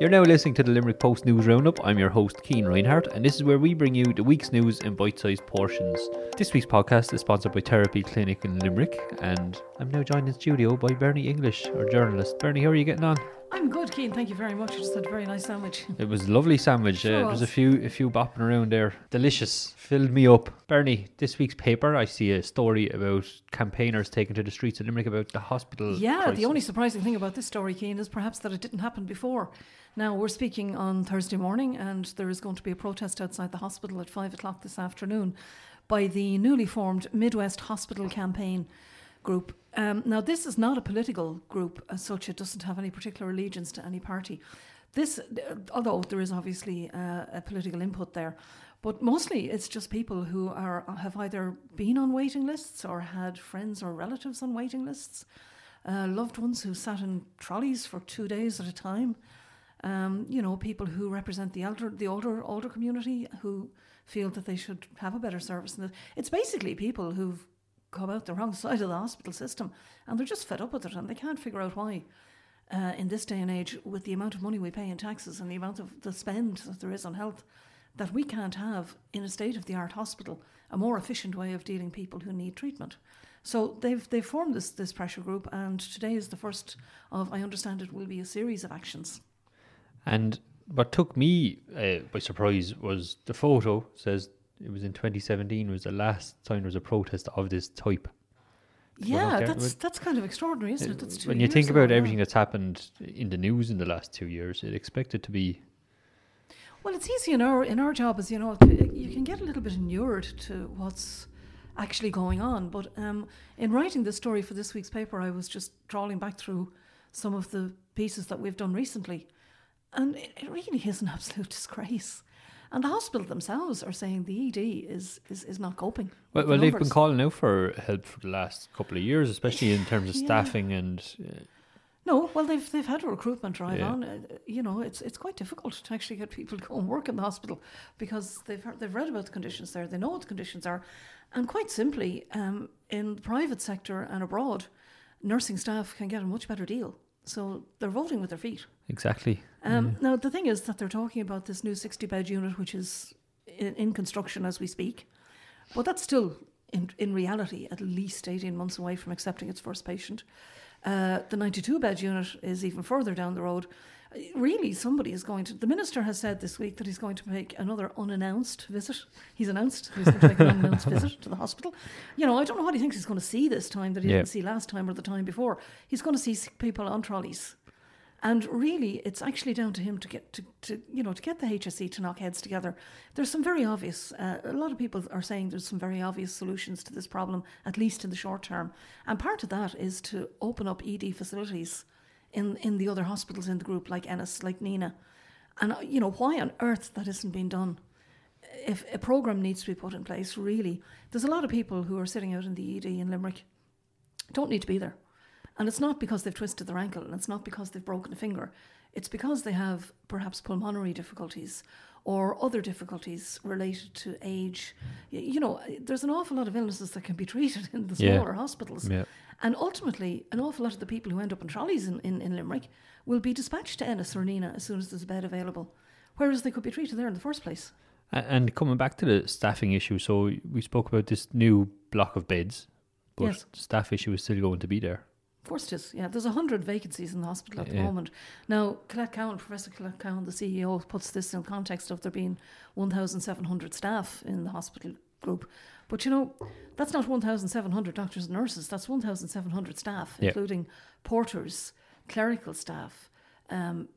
You're now listening to the Limerick Post News Roundup. I'm your host, Keen Reinhardt, and this is where we bring you the week's news in bite sized portions. This week's podcast is sponsored by Therapy Clinic in Limerick, and I'm now joined in studio by Bernie English, our journalist. Bernie, how are you getting on? I'm good, Keen. Thank you very much. I just had a very nice sandwich. It was a lovely sandwich. Sure uh, there's a was. few a few bopping around there. Delicious. Filled me up. Bernie, this week's paper, I see a story about campaigners taken to the streets of Limerick about the hospital. Yeah, crisis. the only surprising thing about this story, Keen, is perhaps that it didn't happen before. Now, we're speaking on Thursday morning, and there is going to be a protest outside the hospital at five o'clock this afternoon by the newly formed Midwest Hospital Campaign group. Um, now, this is not a political group as such, it doesn't have any particular allegiance to any party. This, uh, although there is obviously uh, a political input there, but mostly it's just people who are have either been on waiting lists or had friends or relatives on waiting lists, uh, loved ones who sat in trolleys for two days at a time. Um, you know, people who represent the elder, the older, older community who feel that they should have a better service. It's basically people who've come out the wrong side of the hospital system and they're just fed up with it and they can't figure out why. Uh, in this day and age, with the amount of money we pay in taxes and the amount of the spend that there is on health, that we can't have in a state of the art hospital a more efficient way of dealing people who need treatment. So they've they've formed this this pressure group, and today is the first of I understand it will be a series of actions. And what took me uh, by surprise was the photo says it was in 2017 was the last time there was a protest of this type. Yeah, that's that's kind of extraordinary, isn't it? That's two when you think about now. everything that's happened in the news in the last two years, you'd to be. Well, it's easy in our in our job, as you know, you can get a little bit inured to what's actually going on. But um, in writing this story for this week's paper, I was just trawling back through some of the pieces that we've done recently, and it, it really is an absolute disgrace. And the hospital themselves are saying the ED is is, is not coping. Well, with the they've been calling out for help for the last couple of years, especially in terms of Yeah. staffing and. Uh, No, well, they've they've had a recruitment drive Yeah. on. Uh, you know, it's it's quite difficult to actually get people to go and work in the hospital because they've heard, they've read about the conditions there. They know what the conditions are, and quite simply, um, in the private sector and abroad, nursing staff can get a much better deal. So they're voting with their feet. exactly. Um, Now the thing is that they're talking about this new sixty bed unit, which is in, in construction as we speak, but that's still in in reality at least eighteen months away from accepting its first patient. Uh, the 92 bed unit is even further down the road. Really, somebody is going to. The minister has said this week that he's going to make another unannounced visit. He's announced he's going to make an unannounced visit to the hospital. You know, I don't know what he thinks he's going to see this time that he Yeah. didn't see last time or the time before. He's going to see sick people on trolleys. And really, it's actually down to him to get to, to you know to get the HSE to knock heads together. There's some very obvious. Uh, a lot of people are saying there's some very obvious solutions to this problem, at least in the short term. And part of that is to open up ED facilities in in the other hospitals in the group, like Ennis, like Nenagh. And uh, you know why on earth that isn't being done? If a program needs to be put in place, really, there's a lot of people who are sitting out in the ED in Limerick don't need to be there. And it's not because they've twisted their ankle and it's not because they've broken a finger. It's because they have perhaps pulmonary difficulties or other difficulties related to age. You know, there's an awful lot of illnesses that can be treated in the Yeah. smaller hospitals. Yeah. And ultimately, an awful lot of the people who end up in trolleys in, in, in Limerick will be dispatched to Ennis or Nenagh as soon as there's a bed available, whereas they could be treated there in the first place. And coming back to the staffing issue, so we spoke about this new block of beds, but Yes. the staff issue is still going to be there. Of course it is. Yeah, there's 100 vacancies in the hospital at the Yeah. moment. Now, Colette Cowan, Professor Colette Cowan, the CEO, puts this in context of there being 1,700 staff in the hospital group. But you know, that's not 1,700 doctors and nurses, that's 1,700 staff, Yeah. including porters, clerical staff, um,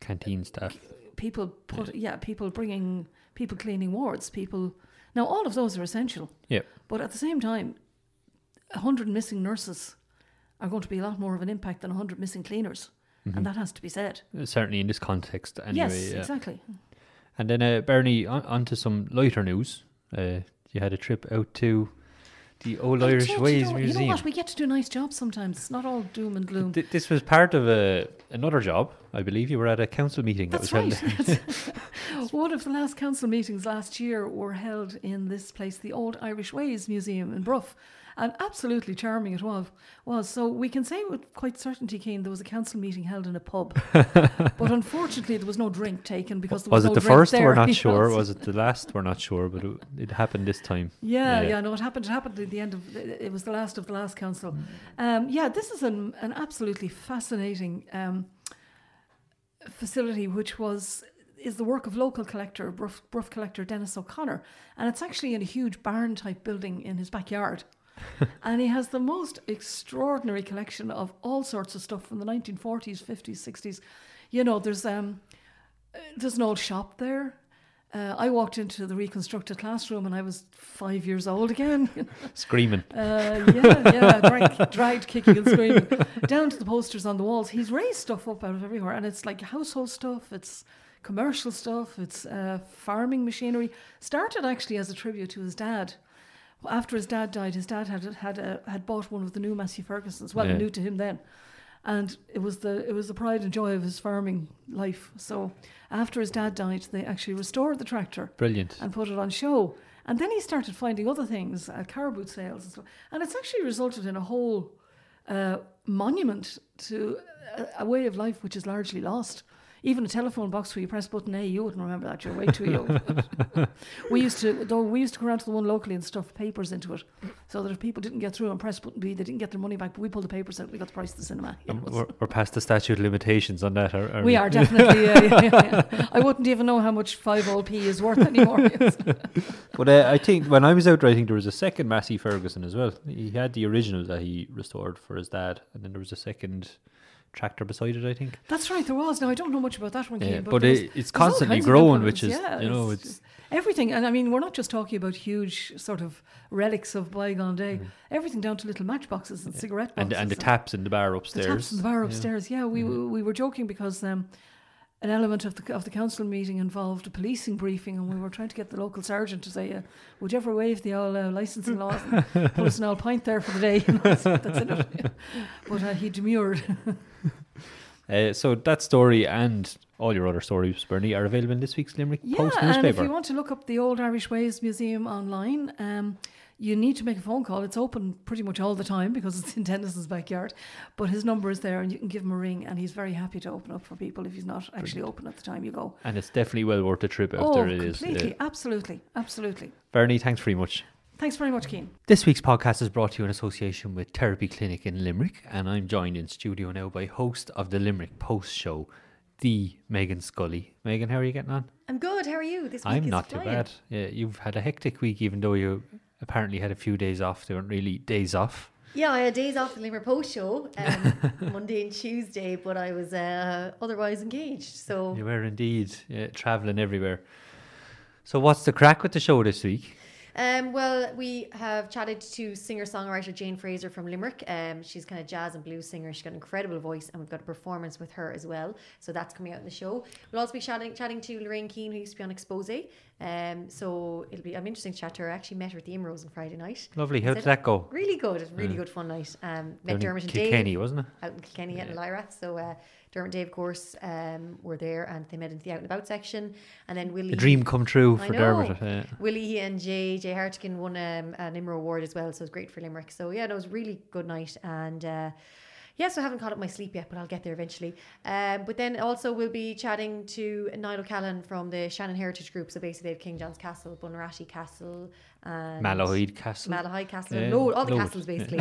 Canteen staff. people put, yeah, people bringing, people cleaning wards, people. Now, all of those are essential. Yeah. But at the same time, 100 missing nurses are going to be a lot more of an impact than 100 missing cleaners. And that has to be said. Uh, Certainly in this context, anyway. yes, yeah. exactly. And then, uh, Bernie, on, on to some lighter news. Uh, you had a trip out to the Old I Irish you, Ways you know, Museum. You know what? We get to do nice jobs sometimes. It's not all doom and gloom. Th- this was part of a, another job, I believe. You were at a council meeting that That's was right. held. One of the last council meetings last year were held in this place, the Old Irish Ways Museum in Bruff. And absolutely charming it was. Was so we can say with quite certainty, Keen, there was a council meeting held in a pub, but unfortunately there was no drink taken because there was, Was it the first? There, We're not sure. Was it the last? We're not sure, but it, it happened this time. Yeah, Yeah. yeah, no, it happened. It happened at the end of. It was the last of the last council. Mm. Um, yeah, this is an an absolutely fascinating um, facility, which was is the work of local collector, Bruff, Bruff collector Dennis O'Connor, and it's actually in a huge barn type building in his backyard. and he has the most extraordinary collection of all sorts of stuff from the 1940s, 50s, 60s. You know, there's um, uh, there's an old shop there. Uh, I walked into the reconstructed classroom and I was five years old again. Screaming. Uh, yeah, yeah, dragged, dragged, kicking and screaming. Down to the posters on the walls. He's raised stuff up out of everywhere, and it's like household stuff. It's commercial stuff. It's uh, farming machinery. Started actually as a tribute to his dad. After his dad died, his dad had had uh, had bought one of the new Massey Fergusons. Well, Yeah. new to him then, and it was the it was the pride and joy of his farming life. So after his dad died, they actually restored the tractor Brilliant. and put it on show. And then he started finding other things at car boot sales and stuff. And it's actually resulted in a whole uh, monument to a, a way of life which is largely lost. Even a telephone box where you press button A, you wouldn't remember that. You're way too young. we used to, though, we used to go around to the one locally and stuff papers into it, so that if people didn't get through and press button B, they didn't get their money back. But we pulled the papers out. We got the price of the cinema. you Um, we're, we're past the statute of limitations on that. Are, we we are definitely. Uh, yeah, yeah, yeah. I wouldn't even know how much five old p is worth anymore. But uh, I think when I was out there, I think there was a second Massey Ferguson as well. He had the original that he restored for his dad, and then there was a second tractor beside it. I think. That's right, there was. Now I don't know much about that one, Yeah, Keane, but there it, it's constantly growing, which is yeah, you know it's it's everything. And I mean, we're not just talking about huge sort of relics of bygone day. Everything down to little matchboxes and cigarette boxes Mm-hmm. and and the taps in the bar upstairs. the taps in the bar upstairs. Yeah, we we were joking because um, an element of the of the council meeting involved a policing briefing, and we were trying to get the local sergeant to say, uh, "Would you ever waive the all uh, licensing laws and pull us an all pint there for the day?" That's, that's it. But uh, he demurred. Uh, so that story and all your other stories, Bernie, are available in this week's Limerick Yeah, Post and if you want to look up the Old Irish Ways Museum online, um, you need to make a phone call. It's open pretty much all the time because it's in Dennis's backyard. But his number is there, and you can give him a ring, and he's very happy to open up for people if he's not actually open at the time you go. and it's definitely well worth the trip out oh, there. It is. completely, Uh, absolutely, absolutely. Bernie, thanks very much. Thanks very much, Keen. This week's podcast is brought to you in association with Therapy Clinic in Limerick, and I'm joined in studio now by host of the Limerick Post Show, the Megan Scully. Megan, how are you getting on? I'm good. How are you? This week I'm is not too bad. Yeah, you've had a hectic week, even though you apparently had a few days off. They weren't really days off. Yeah, I had days off the Limerick Post show, um, Monday and Tuesday, but I was uh, otherwise engaged. So You were indeed yeah, traveling everywhere. So, what's the crack with the show this week? Um, well, we have chatted to singer songwriter Jane Fraser from Limerick. Um, she's kind of jazz and blues singer. She's got an incredible voice, and we've got a performance with her as well. So that's coming out in the show. We'll also be chatting, chatting to Lorraine Keane, who used to be on Xposé. Um, so it'll be I'm interesting to chat to her. I actually met her at the IMROs on Friday night. Lovely. How did that go? Really good. It was really Yeah. good fun night. Um, met Dermot and Kilkenny, Dave wasn't it? out in Kilkenny and Yeah. Lyra. So uh, Dermot Dave, of course, um, were there, and they met into the out and about section. And then Willie, The dream come true for. Dermot. Uh, Willie and Jay Jay Hartigan won um, an IMRO award as well, so it was great for Limerick. So yeah, no, it was a really good night, and uh, yeah, so I haven't caught up my sleep yet, but I'll get there eventually. Um, but then also we'll be chatting to Niall O'Callaghan from the Shannon Heritage Group. So basically, they have King John's Castle, Bunratty Castle, and Malahide Castle. Malahide Castle, Yeah, load, all the load. castles basically.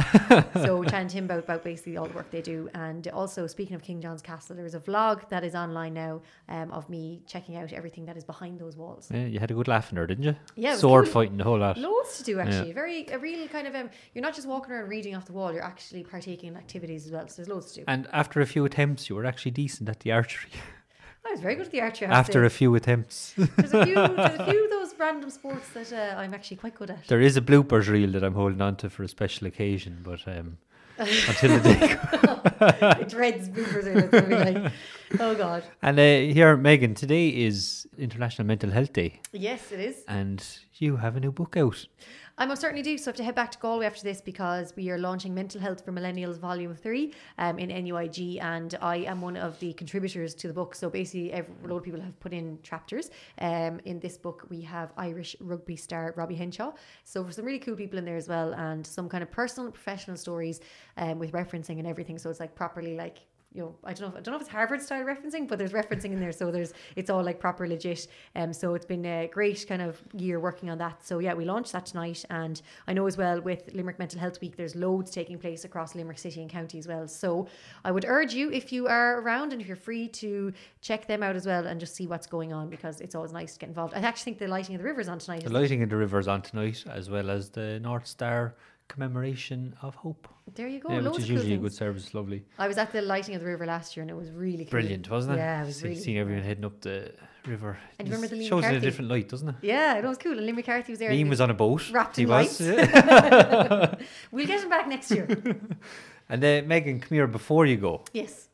so chatting to him about, about basically all the work they do. And also speaking of King John's Castle, there is a vlog that is online now um, of me checking out everything that is behind those walls. Yeah, you had a good laugh in there, didn't you? Yeah, Sword cool. fighting, the whole lot. Loads to do actually. Very a real kind of um. You're not just walking around reading off the wall. You're actually partaking in activities as well. So there's loads to do. And after a few attempts, you were actually decent at the archery. I was very good at the archery. I have to after a few attempts. there's a few there's a few of those random sports that uh, I'm actually quite good at. there is a bloopers reel that I'm holding on to for a special occasion, but um, until the day. it dreads bloopers. in it, so I'll be like, oh god. And uh, here, Megan, today is International Mental Health Day, Yes, it is. and you have a new book out. I most certainly do. So I have to head back to Galway after this because we are launching Mental Health for Millennials Volume 3 um, in NUIG and I am one of the contributors to the book. So basically every, a lot of people have put in chapters. Um, in this book we have Irish rugby star Robbie Henshaw. So for some really cool people in there as well and some kind of personal and professional stories um, with referencing and everything. So it's like properly like you know, I don't know, if, I don't know if it's Harvard style referencing, but there's referencing in there, so there's it's all like proper legit. Um, so it's been a great kind of year working on that. So yeah, we launched that tonight, and I know as well with Limerick Mental Health Week, there's loads taking place across Limerick City and County as well. So I would urge you if you are around and if you're free to check them out as well and just see what's going on because it's always nice to get involved. I actually think the lighting of the rivers on tonight. The it? lighting in the rivers on tonight, as well as the North Star commemoration of hope. There you go. yeah, which is of cool usually a good service. Lovely, I was at the lighting of the river last year and it was really cool. brilliant, wasn't it? Yeah, it was See- really seeing cool. everyone heading up the river. And you remember the It Lee shows it in a different light, doesn't it? Yeah, it was cool. And Lee McCarthy was there. Liam was on a boat. Wrapped he in was. lights. yeah. We'll get him back next year. and uh, Megan, come here before you go. yes.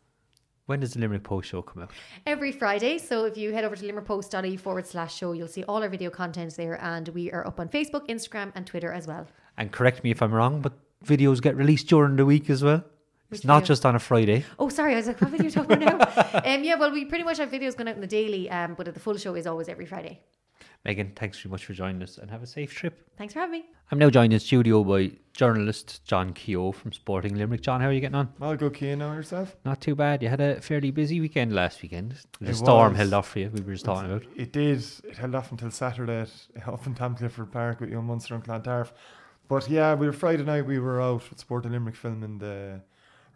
When does the Limerick Post show come out? Every Friday. So if you head over to limerickpost.ie forward slash show, you'll see all our video contents there. And we are up on Facebook, Instagram, and Twitter as well. And correct me if I'm wrong, but videos get released during the week as well. Which It's not video? just on a Friday. Oh, sorry. I was like, what video are you talking about now? um, yeah, well, we pretty much have videos going out in the daily, um, but the full show is always every Friday. Megan, thanks very much for joining us and have a safe trip. Thanks for having me. I'm now joined in studio by journalist John Keogh from Sporting Limerick. John, how are you getting on? All good, Keane, now yourself? Not too bad. You had a fairly busy weekend last weekend. The It storm was. held off for you. We were just talking about. It did. It held off until Saturday at, up in Tom Clifford Park with young Munster and Clontarf. But yeah, we were Friday night. We were out at Sporting Limerick filming the,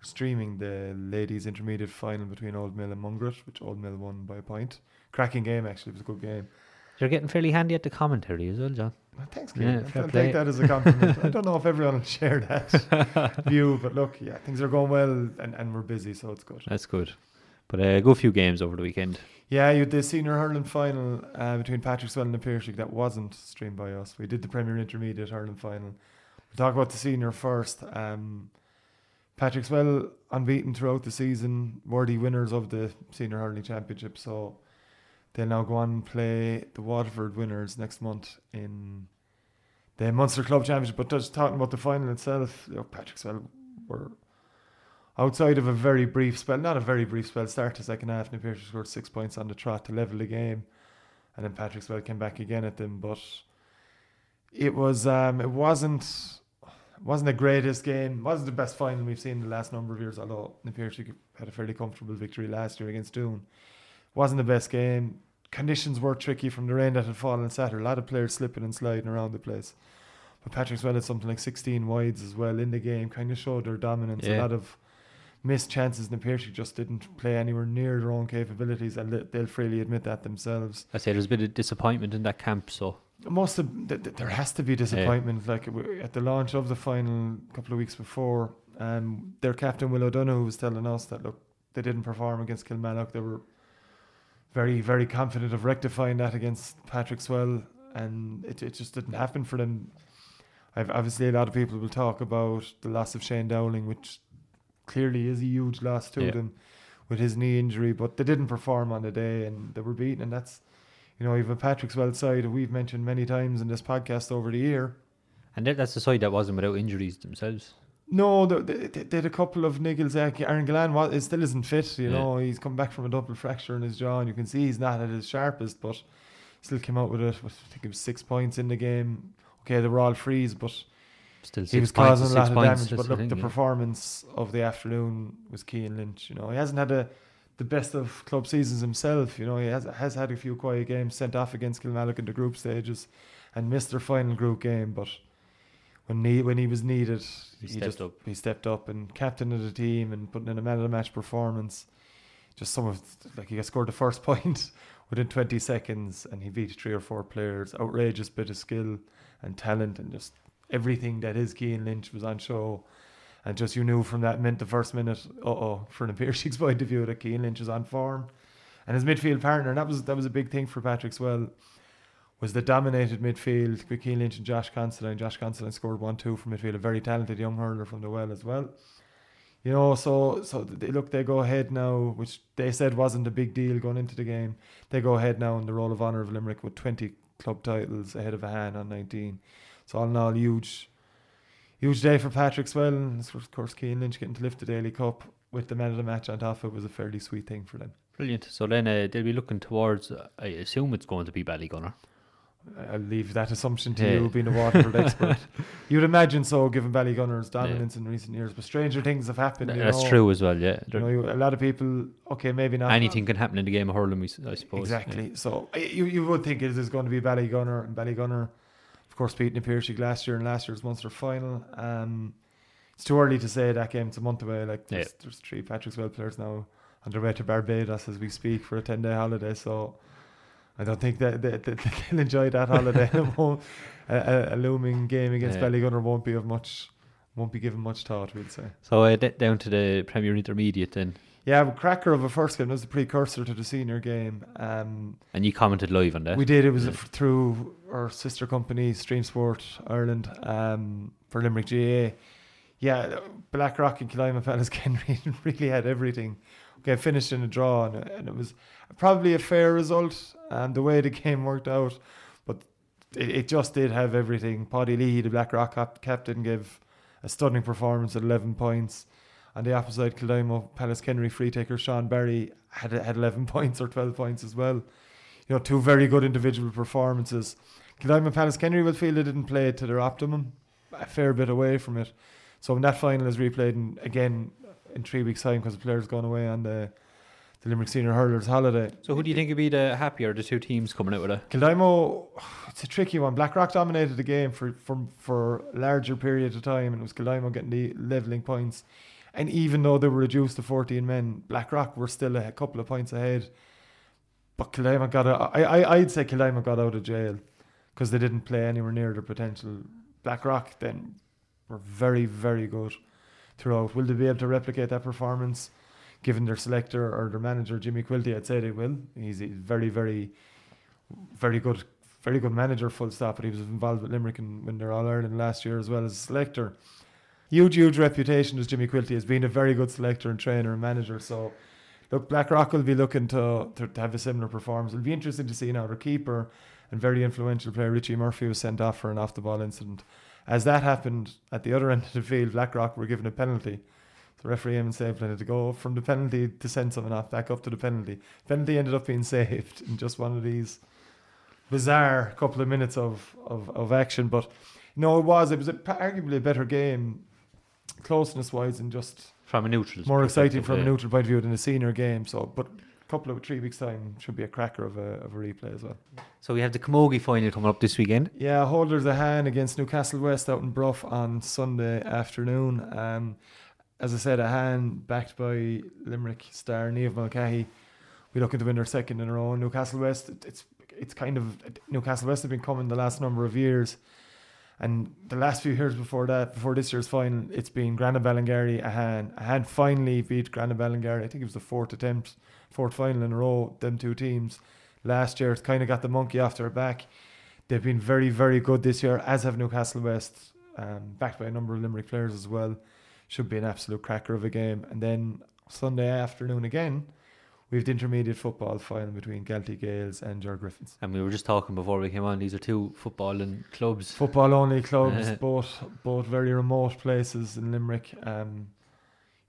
streaming the ladies' intermediate final between Old Mill and Mungret, which Old Mill won by a point. Cracking game, actually. It was a good game. You're getting fairly handy at the commentary as well, John. Well, thanks, Yeah, Keane. I'll play. take that as a compliment. I don't know if everyone will share that view, but look, yeah, things are going well and, and we're busy, so it's good. That's good. But uh, go a few games over the weekend. Yeah, you the senior hurling final uh, between Patrickswell and the Piarsaigh that wasn't streamed by us. We did the Premier Intermediate hurling final. We'll talk about the senior first. Um, Patrickswell unbeaten throughout the season, worthy winners of the senior hurling championship. So they'll now go on and play the Waterford winners next month in the Munster Club Championship. But just talking about the final itself, you know, Patrickswell were outside of a very brief spell, not a very brief spell, start the second half, Na Piarsaigh scored six points on the trot to level the game. And then Patrickswell came back again at them, but it was um it wasn't wasn't the greatest game, wasn't the best final we've seen in the last number of years, although Pearson had a fairly comfortable victory last year against Doon. Wasn't the best game. Conditions were tricky from the rain that had fallen on Saturday. A lot of players slipping and sliding around the place. But Patrickswell had something like 16 wides as well in the game, kind of showed their dominance. A lot of missed chances. And Pierce just didn't play anywhere near their own capabilities, and they- they'll freely admit that themselves. I say there's a bit of disappointment in that camp, so Most of th- th- there has to be disappointment. Like at the launch of the final a couple of weeks before, um, their captain Will O'Donoghue was telling us that look, they didn't perform against Kilmallock. They were very, very confident of rectifying that against Patrickswell, and it it just didn't happen for them. I've obviously a lot of people will talk about the loss of Shane Dowling, which clearly is a huge loss to Yeah. them with his knee injury, but they didn't perform on the day and they were beaten, and that's you know, even Patrickswell side we've mentioned many times in this podcast over the year. and that- that's the side that wasn't without injuries themselves. No, they, they, they had a couple of niggles. Like Aaron Gillane was, is- still isn't fit. You Yeah. know, he's come back from a double fracture in his jaw, and you can see he's not at his sharpest, but still came out with it. I think it was six points in the game. Okay, they were all frees, but Still, he was causing a lot of damage. But look, thing, the yeah. performance of the afternoon was Cian Lynch. You know, he hasn't had a the best of club seasons himself. You know, he has has had a few quiet games sent off against Kilmallock in the group stages, and missed their final group game. But when he when he was needed, He he, stepped just up. he stepped up and captain of the team and putting in a man of the match performance. Just some of like he scored the first point within 20 seconds, and he beat three or four players. Outrageous bit of skill and talent, and just everything that is Cian Lynch was on show. And just you knew from that minute, the first minute, uh oh, from the Piarsaigh's point of view, that Cian Lynch is on form. And his midfield partner, and that was that was a big thing for Patrickswell, was the dominated midfield with Cian Lynch and Josh Considine. Josh Considine scored one two from midfield, a very talented young hurler from the well as well. You know, so so they look they go ahead now, which they said wasn't a big deal going into the game. They go ahead now in the roll of honour of Limerick with twenty club titles ahead of Ahane on nineteen. So all in all, huge, huge day for Patrickswell, and of course Cian Lynch getting to lift the Daly Cup with the man of the match on top it was a fairly sweet thing for them. Brilliant. So then uh, they'll be looking towards. Uh, I assume it's going to be Ballygunner. I'll leave that assumption to Yeah. you, being a Waterford expert. You'd imagine so, given Ballygunner's dominance in recent years. But stranger things have happened. you That's know. true as well. Yeah. You know, you- a lot of people, okay, maybe not. Anything can happen in the game of hurling. I suppose. Exactly. So uh, you you would think it is going to be Ballygunner and Ballygunner, of course, beating Piarsaigh last year in last year's Munster final. Um, it's too early to say that game. It's a month away. Like there's, Yeah. there's three Patrickswell players now on their way to Barbados as we speak for a ten day holiday. So I don't think that, that, that they'll enjoy that holiday. A, a, a looming game against Yeah. Ballygunner won't be of much. Won't be given much thought, we'd say. So uh, d- down to the Premier Intermediate then, Yeah, cracker of a first game. That was the precursor to the senior game. Um, and you commented live on that. We did. It was Yeah. through our sister company, Stream Sport Ireland, um, for Limerick GAA. Yeah, Blackrock and Kilima Palace Kenry really had everything. Okay, finished in a draw, and, and it was probably a fair result, and the way the game worked out. But it, it just did have everything. Paddy Lee, the Blackrock cap- captain, gave a stunning performance at 11 points. On the opposite, Kildimo Pallaskenry free taker Sean Barry had had 11 points or 12 points as well you know, two very good individual performances. Kildimo Pallaskenry will feel they didn't play to their optimum, a fair bit away from it. So when that final is replayed in, again in three weeks' time because the players gone away on the the Limerick Senior Hurlers holiday. so who do you think would be the happier the two teams coming out with it? Kildimo, it's a tricky one. Blackrock dominated the game for, for, for a larger period of time, and it was Kildimo getting the levelling points. And even though they were reduced to 14 men, Blackrock were still a couple of points ahead. But Kildimo got out, I, I, I'd say Kildimo got out of jail because they didn't play anywhere near their potential. Blackrock then were very, very good throughout. Will they be able to replicate that performance? Given their selector or their manager Jimmy Quilty, I'd say they will. He's a very, very, very good, very good manager. Full stop. But he was involved with Limerick and when they're All Ireland last year as well as selector. Huge, huge reputation as Jimmy Quilty has been a very good selector and trainer and manager. So, look, Blackrock will be looking to, to, to have a similar performance. It'll be interesting to see now their keeper and very influential player Richie Murphy was sent off for an off the ball incident. As that happened at the other end of the field, Blackrock were given a penalty. The referee even saved it to go from the penalty to send someone off back up to the penalty. Penalty ended up being saved in just one of these bizarre couple of minutes of, of, of action. But no, it was. It was a, arguably a better game, closeness wise, and just From a neutral. more exciting perspective, from a neutral point of view than a senior game. So, but a couple of three weeks time should be a cracker of a of a replay as well. So we have the Camogie final coming up this weekend. Yeah, holders Ahane against Newcastle West out in Bruff on Sunday afternoon. Um, as I said, Ahane backed by Limerick star Niamh Mulcahy. We looking to win their second in a row. Newcastle West, it's it's kind of Newcastle West have been coming the last number of years, and the last few years before that, before this year's final, it's been Granagh Ballingarry Ahane. A finally beat Granagh Ballingarry. I think it was the fourth attempt, fourth final in a row. Them two teams last year. It's kind of got the monkey off their back. They've been very, very good this year, as have Newcastle West, um, backed by a number of Limerick players as well. Should be an absolute cracker of a game. And then Sunday afternoon again, we have the intermediate football final between Galtee Gaels and Ger Griffins. And we were just talking before we came on. These are two footballing clubs. Football only clubs, both both very remote places in Limerick. Um,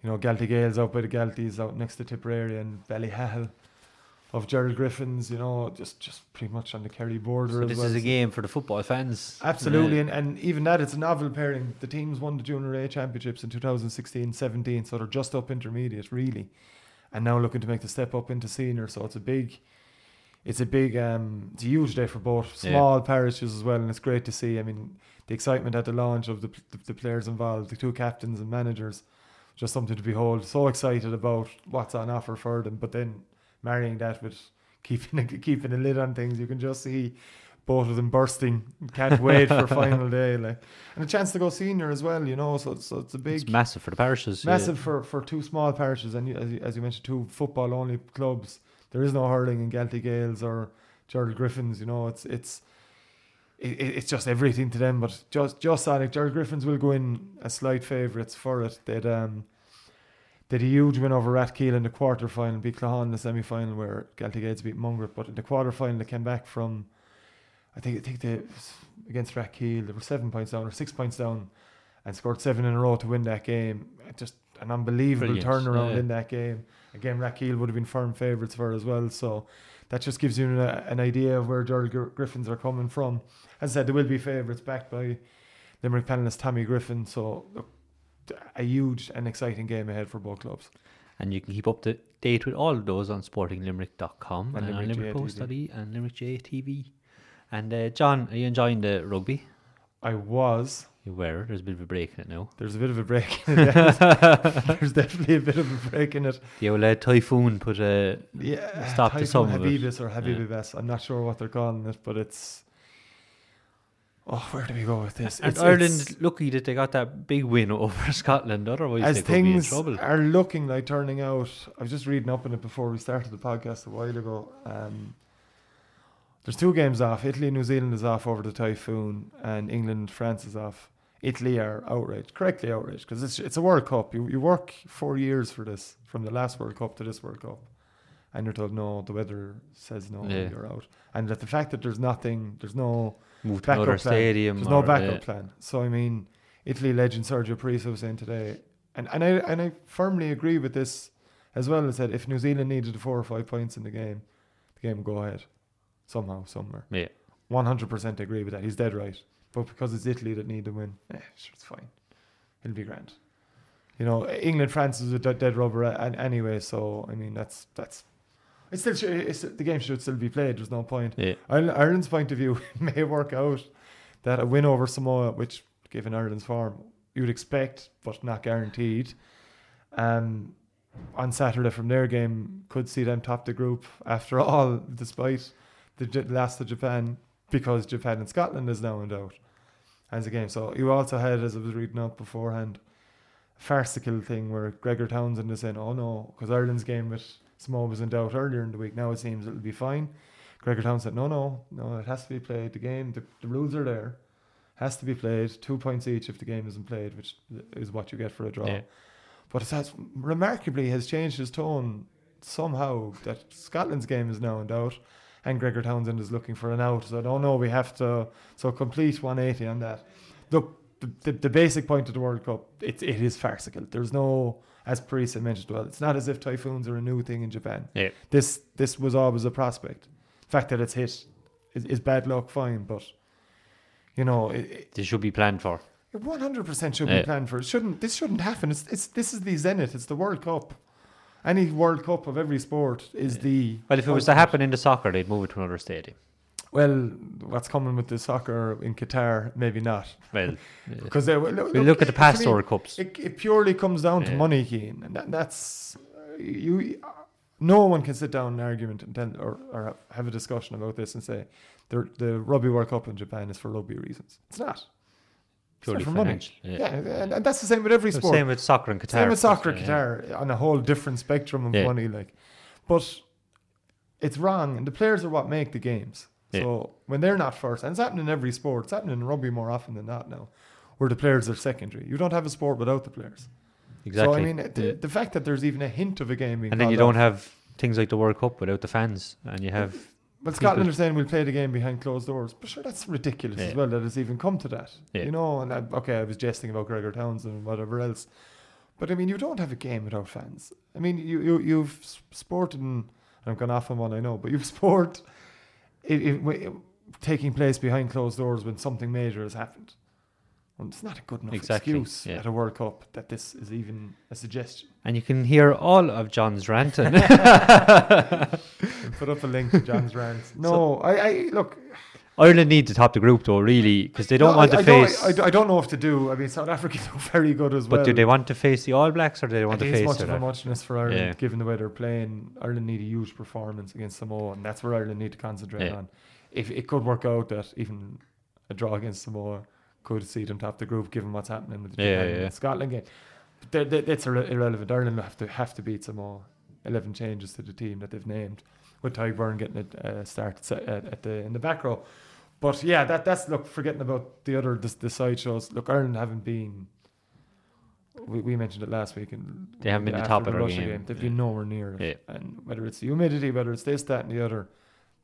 you know, Galtee Gaels out by the Galtees, out next to Tipperary and Ballyhale of Gerald Griffins. You know, just just pretty much on the Kerry border. So this well. is a game for the football fans. Absolutely, Uh, and, and even that, it's a novel pairing. The teams won the Junior A championships in 2016 17, so they're just up intermediate, really, and now looking to make the step up into senior. So it's a big, it's a big, um, it's a huge day for both Yeah. small parishes as well, and it's great to see. I mean, the excitement at the launch of the, the, the players involved, the two captains and managers, just something to behold. So excited about what's on offer for them, but then marrying that with keeping a, keeping a lid on things, you can just see both of them bursting. Can't wait for final day, like, and a chance to go senior as well. You know, so so it's a big, It's massive for the parishes. yeah. massive for for two small parishes, and you, as you, as you mentioned, two football only clubs. There is no hurling in Galtee Gaels or Gerald Griffins. You know, it's it's. It, it- it's just everything to them, but just just Sonic Gerald Griffins will go in as slight favourites for it. They'd um, had a huge win over Rathkeale in the quarter final, beat Claughaun in the semi final where Galtee Gaels beat Mungret. But in the quarter final, they came back from I think I think they against Rathkeale they were seven points down or six points down, and scored seven in a row to win that game. Just an unbelievable Brilliant, turnaround yeah. in that game. Again, Rathkeale would have been firm favourites for as well. So that just gives you an, uh, an idea of where Gerald Gr- Griffins are coming from. As I said, they will be favourites backed by Limerick panelist Tommy Griffin. So look, a huge and exciting game ahead for both clubs. And you can keep up to date with all of those on sportinglimerick.com And and, Limerick Limerick Post JTV. E and Limerick JTV. And uh, John, are you enjoying the rugby? I was. You were. There's a bit of a break in it now. There's a bit of a break in it. There's, there's definitely a bit of a break in it. The old uh, typhoon put a Yeah, Stop to Typhoon some of it. Or Hagibis. I'm not sure what they're calling it, but it's. Oh, where do we go with this? And It's- Ireland it's- lucky that they got that big win over Scotland. Otherwise, as they could be in things trouble. are looking like turning out, I was just reading up on it before we started the podcast a while ago. Um, there's two games off. Italy, New Zealand is off over the typhoon, and England, France is off. Italy are outraged, correctly outraged, because it's it's a World Cup. You you work four years for this, from the last World Cup to this World Cup, and you're told no. The weather says no, Yeah. you're out. And that the fact that there's nothing, there's no Move to backup plan. stadium. there's no backup uh, plan. So I mean, Italy legend Sergio Parisse was saying today, and and I and I firmly agree with this as well. As said, if New Zealand needed four or five points in the game, the game would go ahead somehow, somewhere. Yeah. One hundred percent agree with that. He's dead right. But because it's Italy that need to win, eh, sure, it's fine. It'll be grand. You know, England France is a dead, dead rubber a- an- anyway. So I mean, that's that's. It's still it's, the game should still be played. There's no point. Yeah. Ireland's point of view may work out that a win over Samoa, which given Ireland's form, you'd expect but not guaranteed, um, on Saturday from their game could see them top the group after all, despite the loss to Japan because Japan and Scotland is now in doubt as a game. So you also had, as I was reading up beforehand, a farcical thing where Gregor Townsend is saying, "Oh no," because Ireland's game with Samoa was in doubt earlier in the week. Now it seems it'll be fine. Gregor Townsend said, "No, no, no. It has to be played. The game, the, the rules are there. Has to be played. Two points each if the game isn't played, which is what you get for a draw." Yeah. But it has remarkably has changed his tone somehow that Scotland's game is now in doubt and Gregor Townsend is looking for an out. So I don't know, we have to so complete 180 on that. Look, the, the, the basic point of the World Cup, it, it is farcical. There's no, as Parisse mentioned, well, it's not as if typhoons are a new thing in Japan. Yeah. This this was always a prospect. The fact that it's hit is, is bad luck, fine, but you know, it, it, They should be planned for. one hundred percent should Yeah. be planned for. It shouldn't. This shouldn't happen. It's, it's this is the zenith. It's the World Cup. Any World Cup of every sport is the. Well, if it was to happen in the soccer, they'd move it to another stadium. Well, what's coming with the soccer in Qatar? Maybe not. Well, Because they look, we look at the past me, World Cups. It, it purely comes down to money, Keen, and that, that's uh, you. No one can sit down an argument and tell, or, or have a discussion about this and say the the Rugby World Cup in Japan is for rugby reasons. It's not. Purely for money. Yeah. Yeah, and, and that's the same with every sport. Same with soccer and Qatar. Same with soccer, Yeah. Qatar, on a whole different spectrum of Yeah. money. Like, but it's wrong, and the players are what make the games. Yeah. So when they're not first, and it's happening in every sport, it's happening in rugby more often than not now, where the players are secondary. You don't have a sport without the players. Exactly. So I mean, the, the fact that there's even a hint of a game being and then you don't off- have things like the World Cup without the fans, and you have Well, Scotland are saying we'll play the game behind closed doors, but sure, that's ridiculous as well that it's even come to that. Yeah. You know, and I, okay, I was jesting about Gregor Townsend and whatever else, but I mean, you don't have a game without fans. I mean, you you you've sported, and I've gone off on one I know, but you've sport it, it, wi- taking place behind closed doors when something major has happened. And it's not a good enough Exactly, excuse yeah. at a World Cup that this is even a suggestion. and you can hear all of John's ranting. put up a link to John's rant. No, I, I look. Ireland need to top the group though, really, because they don't No, want to I don't- face. I, I don't know what to do. I mean, South Africa look very good as but well. But do they want to face the All Blacks or do they want it to is face much South of a muchness for Ireland, Yeah. given the way they're playing. Ireland need a huge performance against Samoa, and that's where Ireland need to concentrate Yeah. on. If it could work out that even a draw against Samoa could see them top the group, given what's happening with the Yeah, Japan yeah. Scotland game, but they- they- that's irre- irrelevant. Ireland have to have to beat Samoa. Eleven changes to the team that they've named, with Tyburn getting a uh, start at, at, at the in the back row. But yeah, that that's look forgetting about the other the, the side shows. Look, Ireland haven't been. We, we mentioned it last week, and They haven't been the top of their Russia game, They've yeah. been nowhere near it. And whether it's the humidity, whether it's this, that, and the other,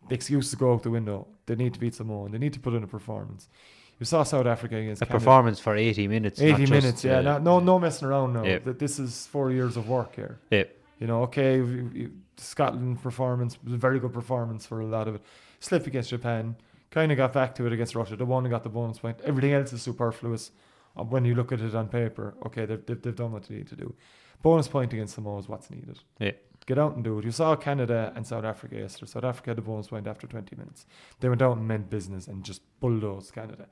the excuses go out the window. They need to beat Samoa. and They need to put in a performance. You saw South Africa against A Canada. performance for 80 minutes. not 80 just, minutes, yeah. uh, no, no, no messing around now. That This is four years of work here. Yeah. You know, okay, Scotland performance was a very good performance for a lot of it. Slip against Japan, kind of got back to it against Russia. The one who got the bonus point. Everything else is superfluous uh, when you look at it on paper. Okay, they've, they've, they've done what they need to do. Bonus point against Samoa is what's needed. Yeah. Get out and do it. You saw Canada and South Africa yesterday. South Africa had the bonus point after 20 minutes. They went out and meant business and just bulldozed Canada.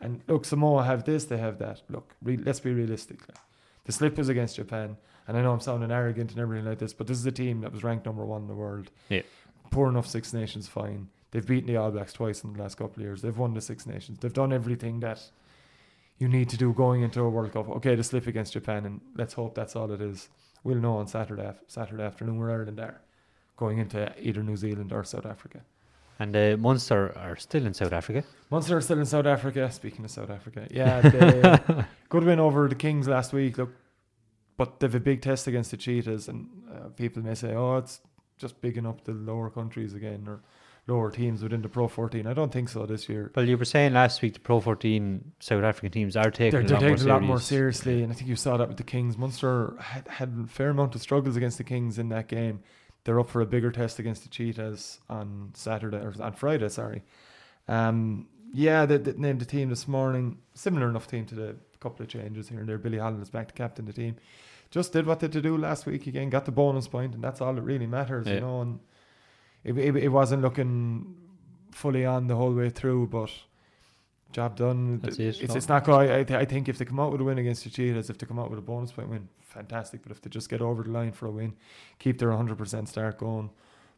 And look, Samoa have this, they have that. Look, re- let's be realistic. The slip was against Japan, and I know I'm sounding arrogant and everything like this, but this is a team that was ranked number one in the world. Yeah. Poor enough Six Nations, fine. They've beaten the All Blacks twice in the last couple of years. They've won the Six Nations. They've done everything that you need to do going into a World Cup. Okay, the slip against Japan, and let's hope that's all it is. We'll know on Saturday Saturday afternoon where Ireland are going into either New Zealand or South Africa. And uh, Munster are still in South Africa. Munster are still in South Africa. Speaking of South Africa, yeah, they, good win over the Kings last week. Look, but they've a big test against the Cheetahs, and uh, people may say, "Oh, it's just bigging up the lower countries again or lower teams within the Pro 14." I don't think so this year. Well, you were saying last week the Pro 14 South African teams are taking They're, a they're lot more a lot more seriously, and I think you saw that with the Kings. Munster had, had a fair amount of struggles against the Kings in that game. They're up for a bigger test against the Cheetahs on Saturday or on Friday. Sorry. Um, yeah, they, they named the team this morning. Similar enough team to the couple of changes here and there. Billy Holland is back to captain the team. Just did what they had to do last week again. Got the bonus point, and that's all that really matters, Yeah. you know. And it, it, it wasn't looking fully on the whole way through, but job done. It, It's, it's not quite. I, th- I think if they come out with a win against the Cheetahs, if they come out with a bonus point win, fantastic. But if they just get over the line for a win, keep their 100% start going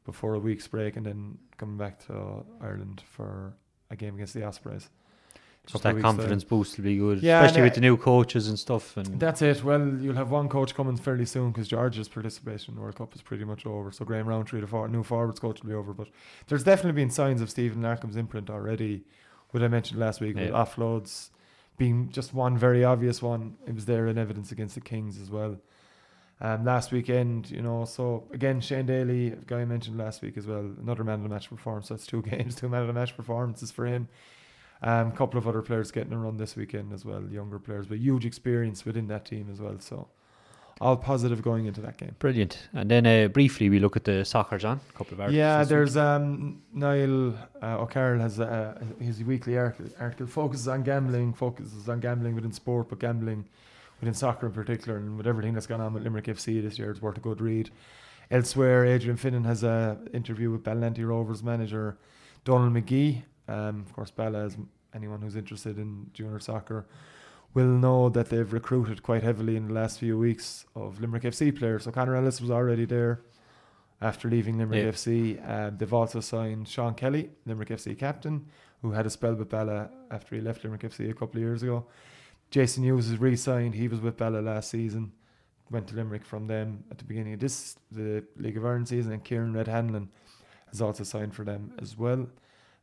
before a week's break, and then coming back to Ireland for a game against the Ospreys. Just that weeks confidence boost will be good, Yeah, especially with the new coaches and stuff. And That's it. Well, you'll have one coach coming fairly soon because Georgia's participation in the World Cup is pretty much over. So Graham Rowntree, the for- new forwards coach, will be over. But there's definitely been signs of Stephen Larkham's imprint already. What I mentioned last week with offloads being just one very obvious one. It was there in evidence against the Kings as well. Um, last weekend, you know, so again, Shane Daly, a guy I mentioned last week as well, another man of the match performance. So that's two games, two man of the match performances for him. A um, couple of other players getting a run this weekend as well, younger players, but huge experience within that team as well. So all positive going into that game. brilliant. And then uh, briefly we look at the soccer, John. A couple of articles. Yeah, there's um, Niall uh, O'Carroll has uh, his weekly article, article focuses on gambling, focuses on gambling within sport, but gambling within soccer in particular, and with everything that's gone on with Limerick FC this year, it's worth a good read. Elsewhere, Adrian Finnan has a interview with Ballynanty Rovers manager Donald McGee. Um, of course, Balla, as anyone who's interested in junior soccer, will know that they've recruited quite heavily in the last few weeks of Limerick FC players. So Conor Ellis was already there after leaving Limerick Yeah. FC. Um, they've also signed Sean Kelly, Limerick FC captain, who had a spell with Bella after he left Limerick FC a couple of years ago. Jason Hughes is re-signed. He was with Bella last season. Went to Limerick from them at the beginning of this the League of Ireland season, and Kieran Red Hanlon has also signed for them as well.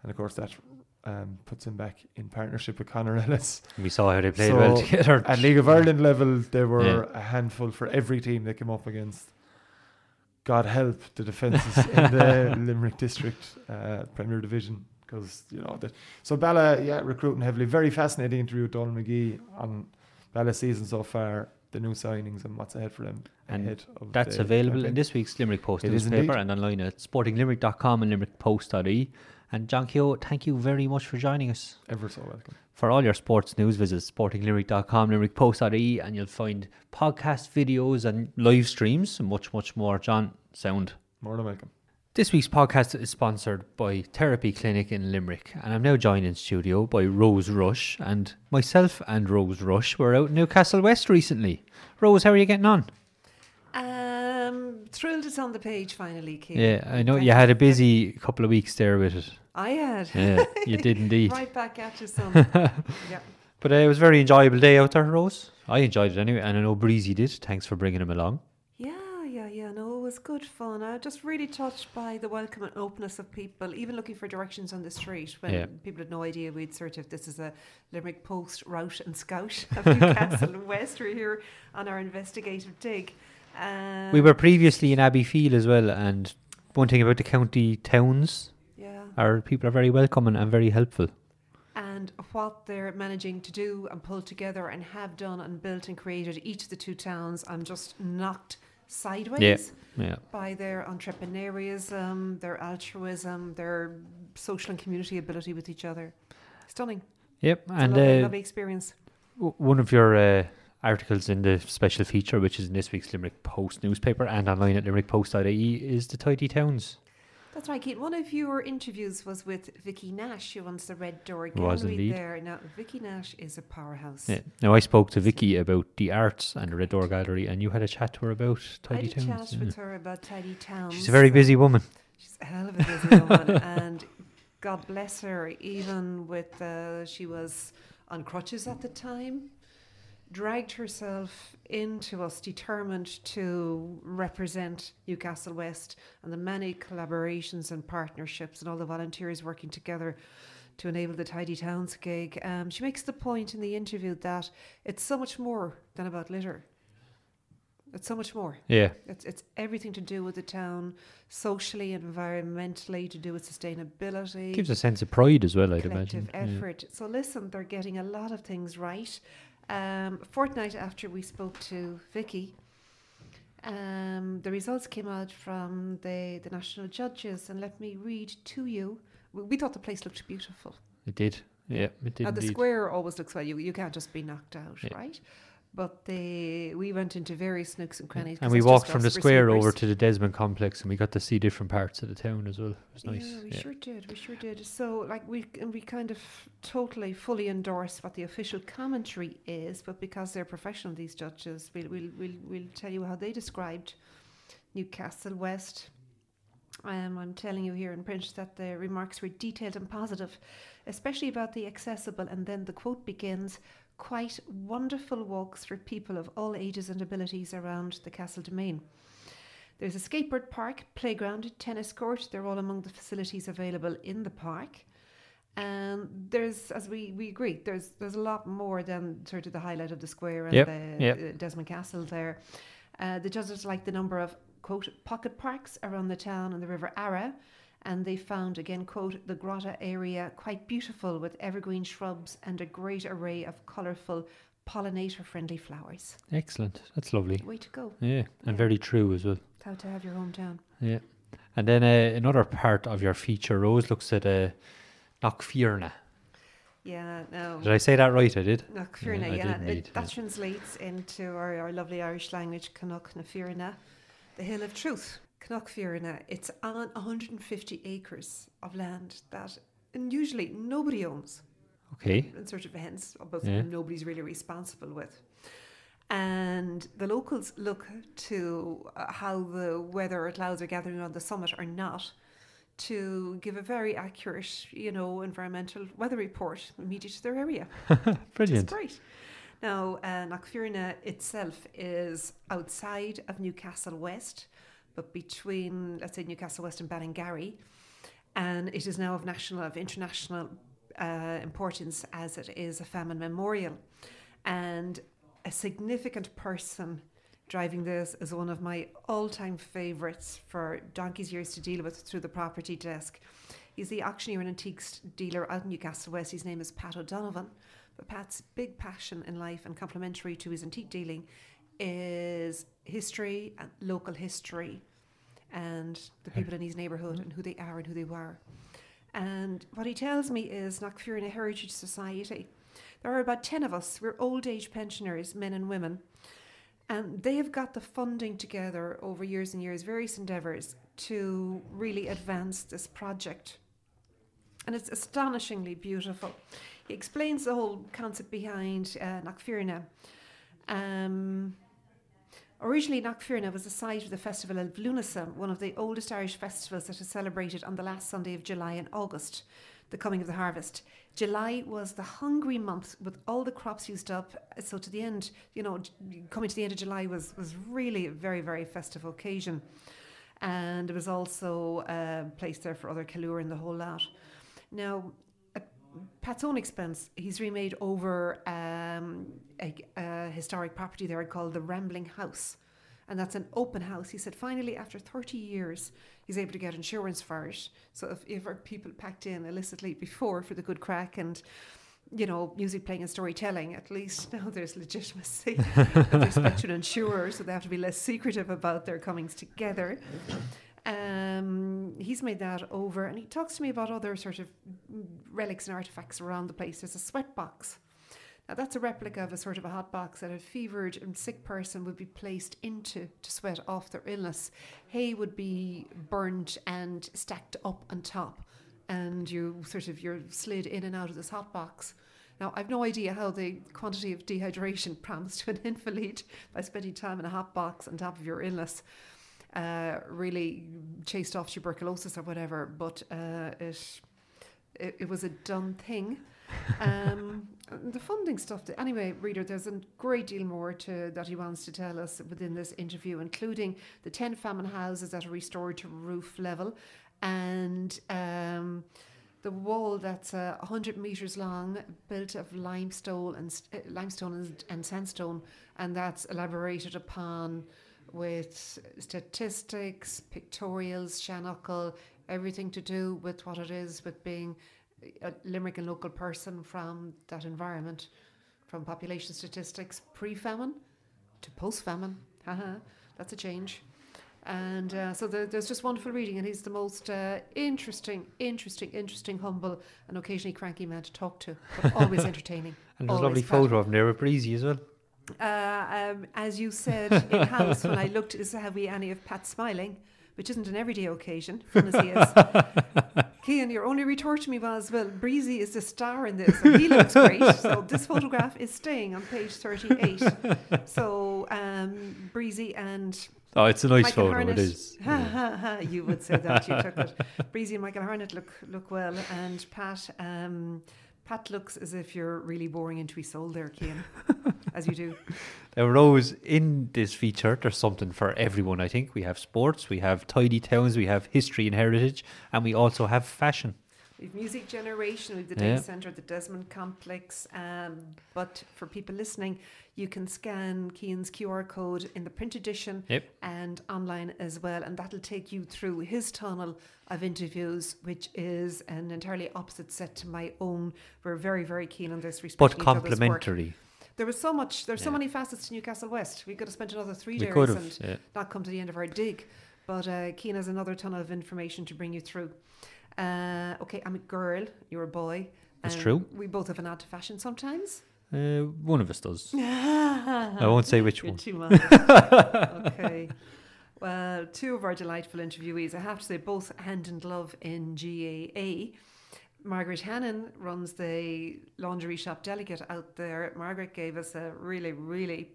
And of course, that um, puts him back in partnership with Conor Ellis. we saw how they played well together. At League of Ireland level, there were Yeah. a handful for every team they came up against. God help the defences in the Limerick District uh, Premier Division because you know that. So Bala, yeah, recruiting heavily. Very fascinating interview with Donald McGee on Bala's season so far, the new signings and what's ahead for them. And ahead of That's available campaign. in this week's Limerick Post It newspaper and online at sportinglimerick.com and limerickpost.ie. And John Keogh, thank you very much for joining us. Ever so welcome. For all your sports news, visit sportinglimerick.com, limerickpost.ie, and you'll find podcast videos and live streams and much, much more. John, sound. More than welcome. This week's podcast is sponsored by Therapy Clinic in Limerick, and I'm now joined in studio by Rose Rush. And myself and Rose Rush were out in Newcastle West recently. Rose, how are you getting on? Um, thrilled it's on the page finally, Keith. Yeah, I know Thank you had a busy couple of weeks there with it. I had. Yeah, you did indeed. right back at you, son. yeah. But uh, it was a very enjoyable day out there, Rose. I enjoyed it anyway, and I know Breezy did. Thanks for bringing him along. Yeah, yeah, yeah. No, it was good fun. I was just really touched by the welcome and openness of people, even looking for directions on the street when Yeah. people had no idea we'd sort of this is a Limerick Post route and scout of Newcastle and West. We're here on our investigative dig. Um, we were previously in Abbeyfeale as well, and one thing about the county towns, yeah. are people are very welcoming and very helpful. and what they're managing to do and pull together and have done and built and created each of the two towns, I'm just knocked sideways Yeah. by their entrepreneurialism, their altruism, their social and community ability with each other. Stunning. Yep. It's and a lovely, uh, lovely experience. w- one of your uh, articles in the special feature, which is in this week's Limerick Post newspaper and online at limerickpost.ie, is the tidy towns. That's right, Kate. One of your interviews was with Vicky Nash, who runs the Red Door Gallery Was indeed. there. Now, Vicky Nash is a powerhouse. Yeah. Now I spoke to Vicky about the arts and the Red Door Gallery, and you had a chat to her about Tidy I tidy had a towns. chat yeah. with her about tidy towns. She's a very busy woman. She's a hell of a busy woman, and God bless her. Even with uh, she was on crutches at the time, dragged herself into us, determined to represent Newcastle West and the many collaborations and partnerships and all the volunteers working together to enable the Tidy Towns gig. Um, she makes the point in the interview that it's so much more than about litter. It's so much more. Yeah. It's it's everything to do with the town, socially, environmentally, to do with sustainability, Gives a sense of pride as well, I'd imagine. Yeah. effort. So listen, they're getting a lot of things right. Um, a fortnight after we spoke to Vicky, um, the results came out from the the national judges, and let me read to you. We, we thought the place looked beautiful. It did. Yeah, it did Now the indeed. square always looks well. You you can't just be knocked out, Yeah. right? But they we went into various nooks and crannies. And we walked from the square over to the Desmond complex, and we got to see different parts of the town as well. It was nice. Yeah, we yeah. sure did. We sure did. So, like, we and we kind of totally, fully endorse what the official commentary is, but because they're professional, these judges, we'll we'll we'll, we'll tell you how they described Newcastle West. Um, I'm telling you here in print that the remarks were detailed and positive, especially about the accessible. And then the quote begins quite wonderful walks for people of all ages and abilities around the castle domain. There's a skateboard park, playground, tennis court. They're all among the facilities available in the park. And there's, as we, we agree, there's there's a lot more than sort of the highlight of the square and Yep, the yep. uh, Desmond Castle there. Uh, the judges like the number of quote pocket parks around the town and the River Arra, and they found again quote the Grotta area quite beautiful with evergreen shrubs and a great array of colourful pollinator friendly flowers. Excellent. That's lovely. Way to go! Yeah, and Yeah. very true as well. How to have your hometown. Yeah. And then uh, another part of your feature, Rose, looks at uh, Knockfearna. Yeah, no. Did I say that right? I did. Na Cfirna, I yeah, did it, that translates into our, our lovely Irish language, Canuck na Firna, the Hill of Truth. Canuck Firna, it's on 150 acres of land that and usually nobody owns, Okay. in sort of hence, but Yeah. nobody's really responsible with. And the locals look to uh, how the weather or clouds are gathering on the summit or not to give a very accurate, you know, environmental weather report immediate to their area. Brilliant. It's great. Now, uh, itself is outside of Newcastle West, but between, let's say, Newcastle West and Ballingarry. And it is now of national, of international uh, importance as it is a famine memorial. And a significant person driving this is one of my all time favourites for donkey's years to deal with through the property desk. He's the auctioneer and antiques dealer out in Newcastle West. His name is Pat O'Donovan. But Pat's big passion in life and complementary to his antique dealing is history and local history and the people in his neighbourhood and who they are and who they were. And what he tells me is Knockfearna Heritage Society. There are about 10 of us. We're old age pensioners, men and women. And they have got the funding together over years and years, various endeavours, to really advance this project. And it's astonishingly beautiful. He explains the whole concept behind uh, Knockfearna. Um, originally, Knockfearna was the site of the Festival of Lunasa, one of the oldest Irish festivals that is celebrated on the last Sunday of July and August, the coming of the harvest. July was the hungry month with all the crops used up. So to the end, you know, coming to the end of July was, was really a very, very festive occasion. And there was also a place there for other Kalur and the whole lot. Now, Pat's own expense, he's remade over um, a, a historic property there called the Rambling House. and that's an open house. He said finally, after 30 years, he's able to get insurance for it. So if ever people packed in illicitly before for the good crack and you know, music playing and storytelling, at least now there's legitimacy. they're expected to insure, so they have to be less secretive about their comings together. Um, he's made that over, and he talks to me about other sort of relics and artifacts around the place. There's a sweat box. Now, that's a replica of a sort of a hot box that a fevered and sick person would be placed into to sweat off their illness. Hay would be burned and stacked up on top, and you sort of you're slid in and out of this hot box. Now, I've no idea how the quantity of dehydration promised to an invalid by spending time in a hot box on top of your illness uh, really chased off tuberculosis or whatever, but uh, it, it, it was a done thing. um, the funding stuff. Anyway, reader, there's a great deal more to that he wants to tell us within this interview, including the ten famine houses that are restored to roof level, and um, the wall that's uh, 100 meters long, built of limestone and uh, limestone and, and sandstone, and that's elaborated upon with statistics, pictorials, Shanachal, everything to do with what it is with being a Limerick and local person from that environment, from population statistics pre famine to post famine. That's a change. And uh, so the, there's just wonderful reading, and he's the most uh, interesting, interesting, interesting, humble, and occasionally cranky man to talk to, but always entertaining. And there's a lovely photo of him there with Breezy as well. Uh, um, as you said in house when I looked, is have we any of Pat smiling, which isn't an everyday occasion, fun as he is. Cian, your only retort to me was, well, Breezy is the star in this, and he looks great. So this photograph is staying on page 38. So um, Breezy and Oh, it's a nice Michael photo. Harnett, It is. You would say that. You took it. Breezy and Michael Harnett look look well, and Pat. Um, Pat looks as if you're really boring into his soul there, Cian, as you do. Now, Rose, in this feature, there's something for everyone, I think. We have sports, we have tidy towns, we have history and heritage, and we also have fashion. We've Music Generation, we've the Yeah. Day Centre, the Desmond Complex. Um, but for people listening, you can scan Cian's QR code in the print edition Yep. and online as well, and that'll take you through his tunnel of interviews, which is an entirely opposite set to my own. We're very, very keen on this, respect. But respecting each other's work. complementary. There was so much. There's so many facets to Newcastle West. We could have spent another three We days and. Yeah. not come to the end of our dig. But uh, Cian has another ton of information to bring you through. Uh, okay, I'm a girl. You're a boy. That's true. We both have an to fashion sometimes. Uh, one of us does. I won't say which You're one. too much. okay. Well, two of our delightful interviewees, I have to say, both hand in glove in GAA. Margaret Hannon runs the laundry shop delegate out there. Margaret gave us a really, really,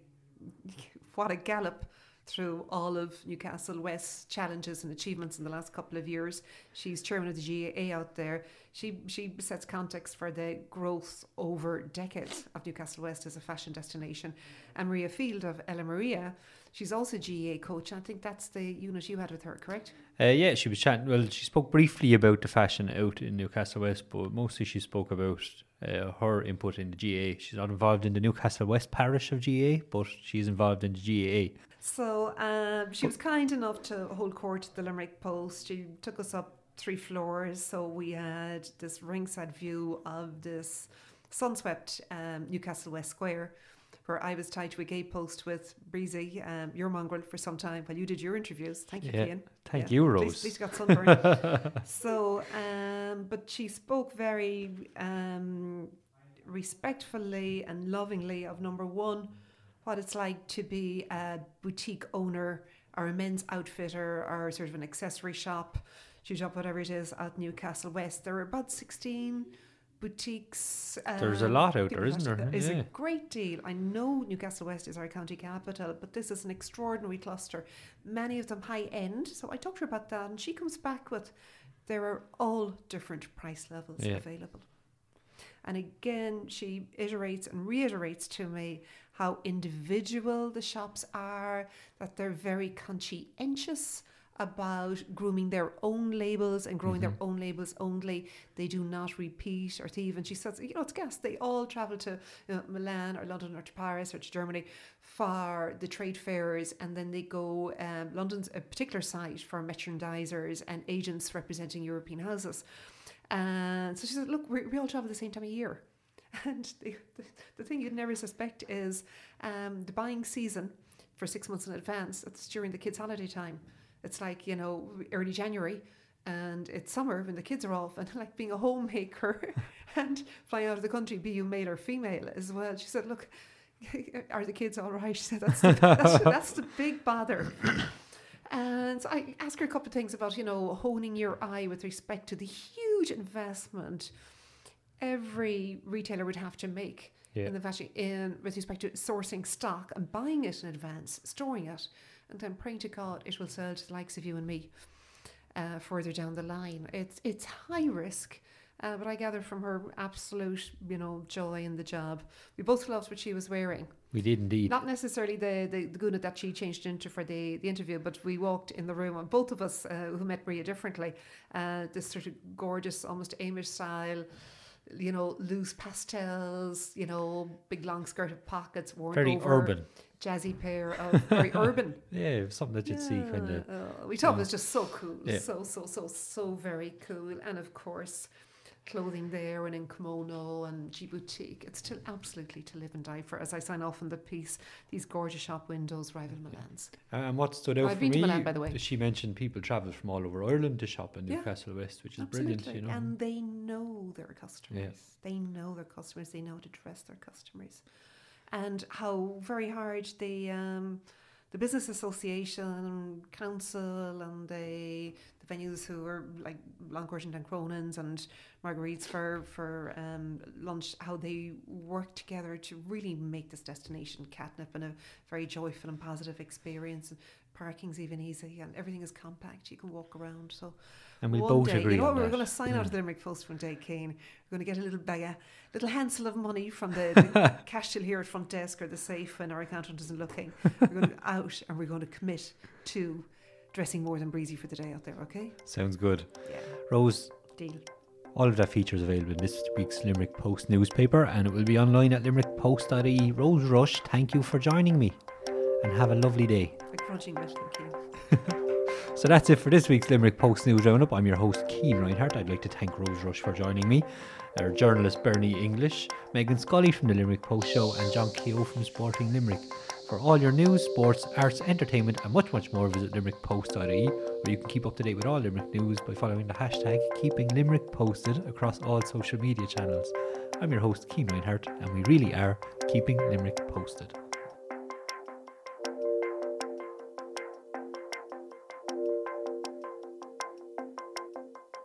what a gallop through all of Newcastle West's challenges and achievements in the last couple of years. She's chairman of the GAA out there. She she sets context for the growth over decades of Newcastle West as a fashion destination. And Maria Field of Ella Maria, she's also GAA coach. I think that's the unit you had with her, correct? Uh, yeah, she was chatting. Well, she spoke briefly about the fashion out in Newcastle West, but mostly she spoke about uh, her input in the GA. She's not involved in the Newcastle West parish of GA, but she's involved in the GAA. So um, she was kind enough to hold court at the Limerick Post. She took us up three floors, so we had this ringside view of this sun-swept um, Newcastle West Square, where I was tied to a gate post with Breezy, um, your mongrel, for some time while you did your interviews. Thank you, Yeah. Cian. Thank Yeah, you, at least- Rose. At least got sunburn. so, um, but she spoke very um, respectfully and lovingly of number one, what it's like to be a boutique owner or a men's outfitter or sort of an accessory shop, shoe shop, whatever it is, at Newcastle West. There are about 16 boutiques. There's a um, lot out there, isn't there? Is Yeah. a great deal. I know Newcastle West is our county capital, but this is an extraordinary cluster. Many of them high end. So I talked to her about that, and she comes back with there are all different price levels Yeah. available. And again, she iterates and reiterates to me how individual the shops are, that they're very conscientious about grooming their own labels and growing Mm-hmm. their own labels only. They do not repeat or thieve. And she says, you know, it's gas. They all travel to you know, Milan or London or to Paris or to Germany for the trade fairs, and then they go. Um, London's a particular site for merchandisers and agents representing European houses. And so she said, look, we, we all travel the same time of year. And the, the, the thing you'd never suspect is um, the buying season for six months in advance. It's during the kids' holiday time. It's like, you know, early January and it's summer when the kids are off and like being a homemaker and flying out of the country, be you male or female as well. She said, look, are the kids all right? She said, that's the, that's, that's the big bother. And so I asked her a couple of things about, you know, honing your eye with respect to the huge investment every retailer would have to make Yeah. in the fashion in with respect to sourcing stock and buying it in advance, storing it, and then praying to God it will sell to the likes of you and me uh, further down the line. It's it's high risk. Uh, but I gather from her absolute, you know, joy in the job. We both loved what she was wearing. We did indeed. Not necessarily the, the, the guna that she changed into for the, the interview, but we walked in the room, and both of us uh, who met Maria differently, uh, this sort of gorgeous, almost Amish style, you know, loose pastels, you know, big long skirted pockets, worn Very over, urban. jazzy pair of very urban. Yeah, something that you'd see kind of. Yeah, uh, we thought it was just so cool, Yeah. so so so so very cool, and of course, clothing there and in kimono and G boutique. It's still absolutely to live and die for. As I sign off on the piece, these gorgeous shop windows rival Milan's. And what stood out I've for been to me, Milan, by the way. she mentioned people travel from all over Ireland to shop in Yeah. Newcastle West, which is Absolutely, brilliant. You know, and they know their customers. They know their customers. They know how to dress their customers, and how very hard the um, the business association, council, and the the venues who are like Longcourt and Cronins and Marguerite's for for um, lunch, how they work together to really make this destination catnip and a very joyful and positive experience. And parking's even easy, and everything is compact. You can walk around. So and we both day, agree You know what? We're going to sign out Mm. of the Limerick Post one day, Cian. We're going to get a little bag, a little handful of money from the, the cash till here at front desk or the safe when our accountant isn't looking. We're going to go out and we're going to commit to dressing more than breezy for the day out there. Okay? Sounds good. Yeah. Rose, Deal. all of that features available in this week's Limerick Post newspaper, and it will be online at limerickpost.ie. Rose Rush, thank you for joining me, and have a lovely day. A crunching. Thank you. So that's it for this week's Limerick Post News Roundup. I'm your host, Cian Reinhardt. I'd like to thank Rose Rush for joining me, our journalist Bernie English, Megan Scully from the Limerick Post Show, and John Keogh from Sporting Limerick. For all your news, sports, arts, entertainment, and much, much more, visit limerickpost.ie, where you can keep up to date with all Limerick news by following the hashtag Keeping Limerick Posted across all social media channels. I'm your host, Cian Reinhardt, and we really are keeping Limerick posted.